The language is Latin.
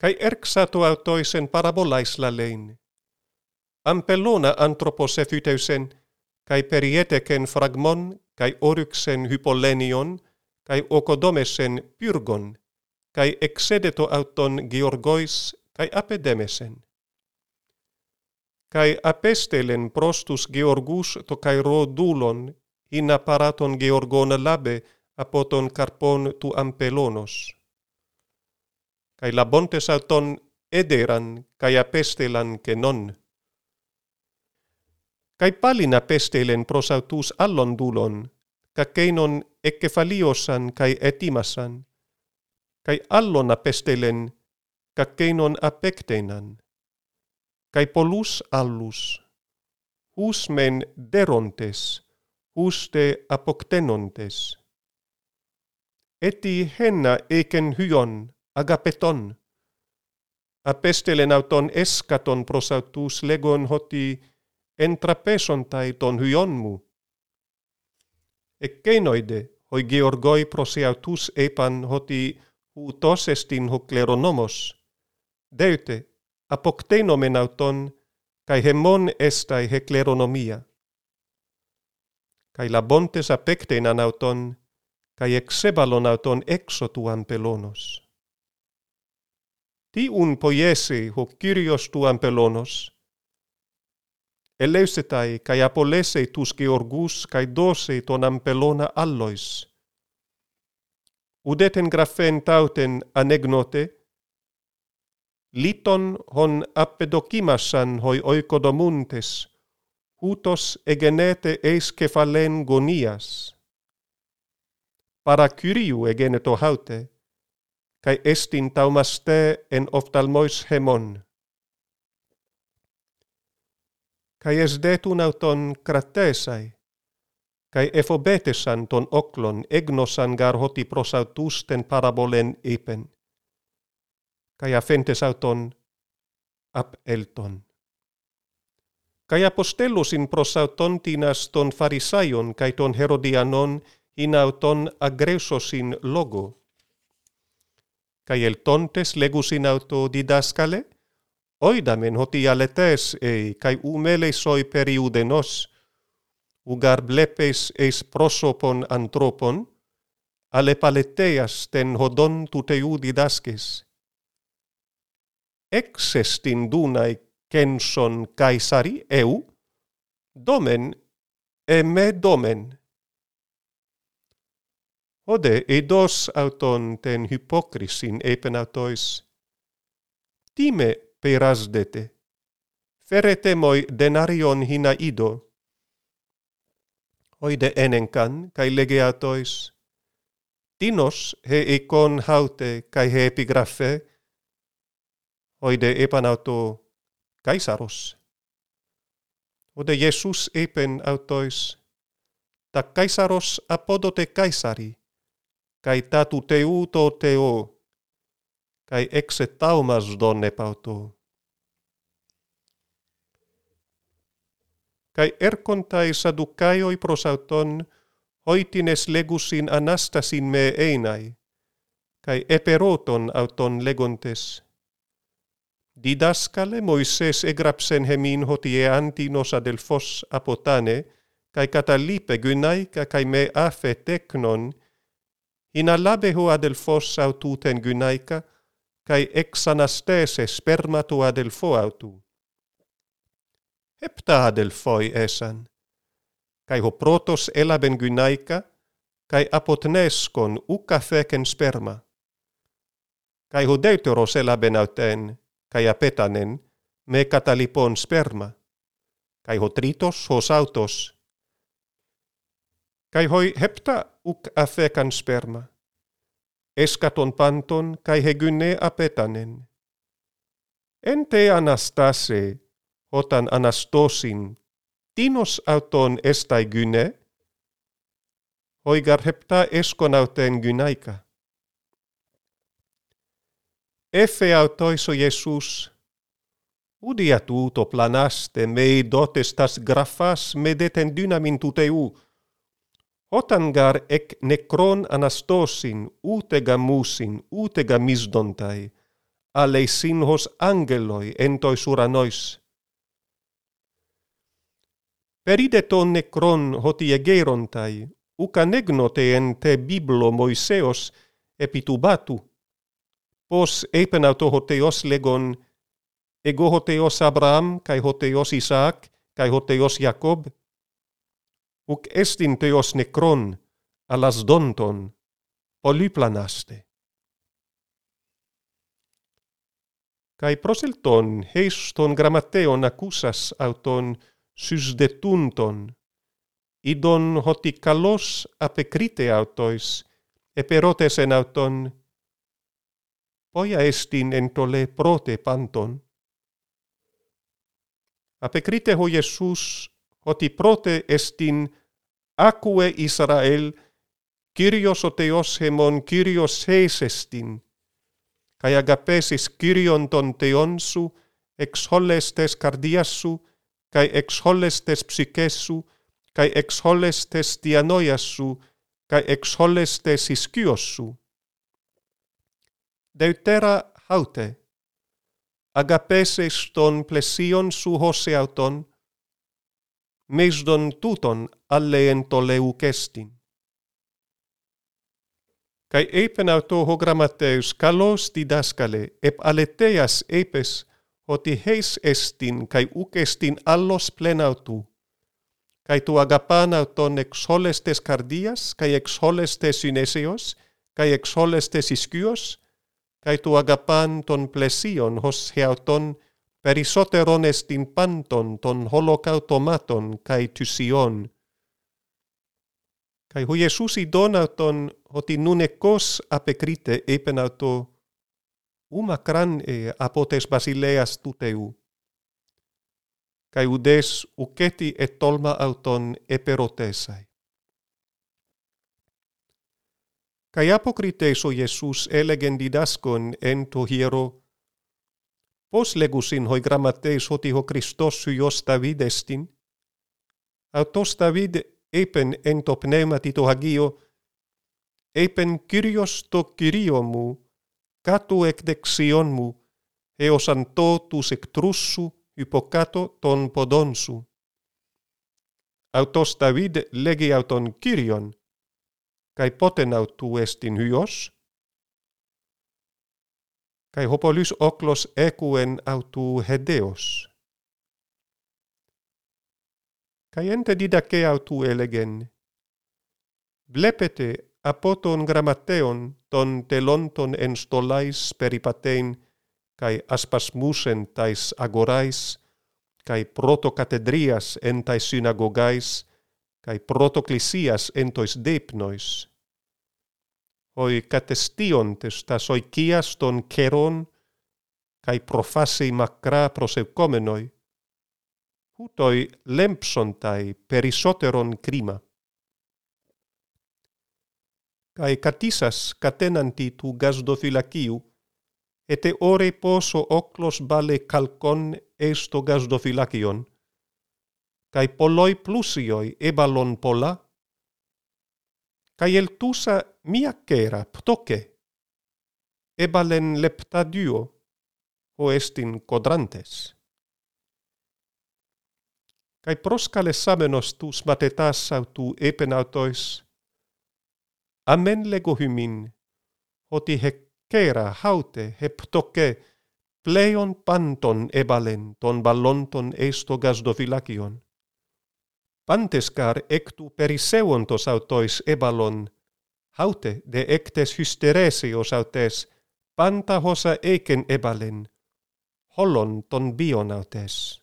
kai erxato autoisen parabolaislallein. Ampelona anthroposefyteysen, kai perieteken fragmon, kai oryxen hypolenion, kai okodomesen pyrgon, kai exedeto auton Georgois, kai apedemesen. Kai apestelen prostus Georgus to kai rodulon, in apparaton Georgon labe, apoton carpon tu ampelonos kai labontes auton ederan kai apestelan kenon kai palin apestelen prosautus allon dulon kakeinon ekefaliosan kai etimasan, kai allon apestelen kakeinon apectenan kai polus allus hus men derontes huste apoctenontes. Eti henna eken hyon αγαπετών. Απέστελεν αυτον έσκατον προς αυτούς λέγον ότι εν τραπέζοντα των χιών μου. Εκκένοιδε, ο Γεωργόη προς αυτούς είπαν ότι ούτως εστιν ο κληρονόμος. Δεύτε, αποκτένομεν αυτον, καί χεμόν ἐσται η κληρονομία. Καί λαμπόντες απέκτεναν αυτον, καί εξέβαλον αυτον έξω του αμπελώνος. Tiun poiesi ho Kyrios tuan pelonos. Ελεύσεται καί απολέσαι τους γεωργούς καί δώσαι τον αμπελώνα άλλοις. Ουδέτεν γραφέν τάουτεν ανεγνώτε, λίτον χον απεδοκίμασαν χοι οικοδομούντες, ούτως εγενέτε εις κεφαλέν γωνίας. Παρακυριού εγένετο χάουτε, kai estin taumaste en oftalmois hemon. Kai es detun auton kratesai, kai efobetesan ton oklon egnosan garhoti prosautusten parabolen ipen, kai afentes auton ap elton. Kai apostellusin prosauton tinas ton farisaion kai ton herodianon in auton agresosin logo, cae eltontes legus in autodidascale, oidamen hoti aletes ei, cae umeles oi periudenos, ugar blepes eis prosopon antropon, ale paleteas ten hodon tuteu didasces. Exestin dunae kenson caesari eu, domen, e me domen ode eidos auton ten hypocrisin epenautois. Time perasdete, feretemoi denarion hina ido, oide enenkan kai legeatois, tinos he ikon haute kai he epigraphe, oide epanauto kaisaros. Ode Jesus epen autois, ta kaisaros apodote kaisari, kai tatu teuto teo, kai exe taumas donne pauto. Kai erkontai sadukaioi prosauton, hoitines legusin anastasin me einai, kai eperoton auton legontes. Didaskale Moises egrapsen hemin hotie antinos adelfos apotane, kai katalipe gynaica kai me afe teknon, inalabehu adelphos aututen gynaika, kai exanastese spermatu adelpho autu. Hepta adelphoi esan, kai ho protos elaben gynaica, kai apotneskon uka feken sperma. Kai ho deuteros elaben auten, kai apetanen, me katalipon sperma. Kai ho tritos hos autos. Kai hoi hepta uc afecan sperma, escaton panton cae hegune apetanen. Ente Anastase, hotan Anastosin, tinos auton estai gyne, hoigar hepta eskon auten gynaika. Efe autoiso Jesus, udia tuto planaste mei dotes tas graphas medet dynamin tuteu, Hotangar ek nekron anastosin, utega musin, utega misdontai, aleisin hos angeloi entoi suranois. Peride ton nekron hoti egerontai, uka negnote en te biblo Moiseos epitubatu, pos epen auto χωτεός legon, εγώ Abraham, kai hoteos Isaac, kai hoteos χωτεός Uc estin teos necron alas donton polyplanaste. Cae proselton heiston grammateon accusas auton susdetunton, idon hoti kalos apecrite autois, eperotesen auton, poia estin entole prote panton. Apecrite ho Iesus, hoti prote estin acque Israel, Kyrios o Theos hemon, Kyrios heisestin, kai agapesis Kyrion ton Theonsu, ex holles tes cardiassu, kai ex holles tes kai ex holles tes kai ex holles tes iskiossu. Deutera haute, agapesis ton plesion su hoseauton, mesdon tuton allento leucestin. Kai epen auto hogrammateus kalos didaskale ep aleteas epes hoti heis estin kai ukestin allos plenautu kai tu agapana ton exolestes cardias kai exolestes synesios kai exolestes ischios kai tu agapan ton plesion hos heauton perisoteron estimpanton ton holocautomaton kai tusion kai ho i donaton hoti nun ekos apekrite uma umacran e apotes basileas tuteu kai udes uketi et tolma auton eperotesai. Kai apokrites o Iesus elegendidaskon ento hiero Πώς λεγουσίν οι γραμματέις ότι ο Χριστός σου Υιός Ταβίδ εστίν. Αυτός Ταβίδ έπεν εν το πνεύματι το Αγίο, έπεν Κύριος το Κυρίο μου, κάτω εκ δεξιών μου, έως αντώ τους εκτρούς σου υποκάτω των ποδών σου. Αυτός Ταβίδ λέγει αυτον Κύριον, καί πότε αυτού εστίν Υιός, Kai hopolys oklos ekuen autu hedeos. Kai ente didake autou elegen. Blepete apoton grammateon ton telonton en stolais peripatein kai aspasmusen tais agorais kai protokatedrias en tais synagogais kai protoklisias en tois depnois Hoi catestion tes tas oikias ton keron, kai profasei makra proseukomenoi, hutoi lempson tai perisoteron krima. Kai katisas katenanti tu gazdofilakiu, ete ore poso oklos bale kalkon esto gazdofilakion, kai poloi plusioi ebalon pola, kai mia miakera ptoke ebalen leptaduo ho estin quadrantes kai proskale samenos tus matetas autu epenautois amen lego hymin hoti hekera haute heptoke pleion panton ebalen ton ballonton esto gasdofilakion. Panteskar ectu periseuontos autois ebalon, haute de ectes hysteresios autes, panta hosa eiken ebalen, hollon ton bionautes.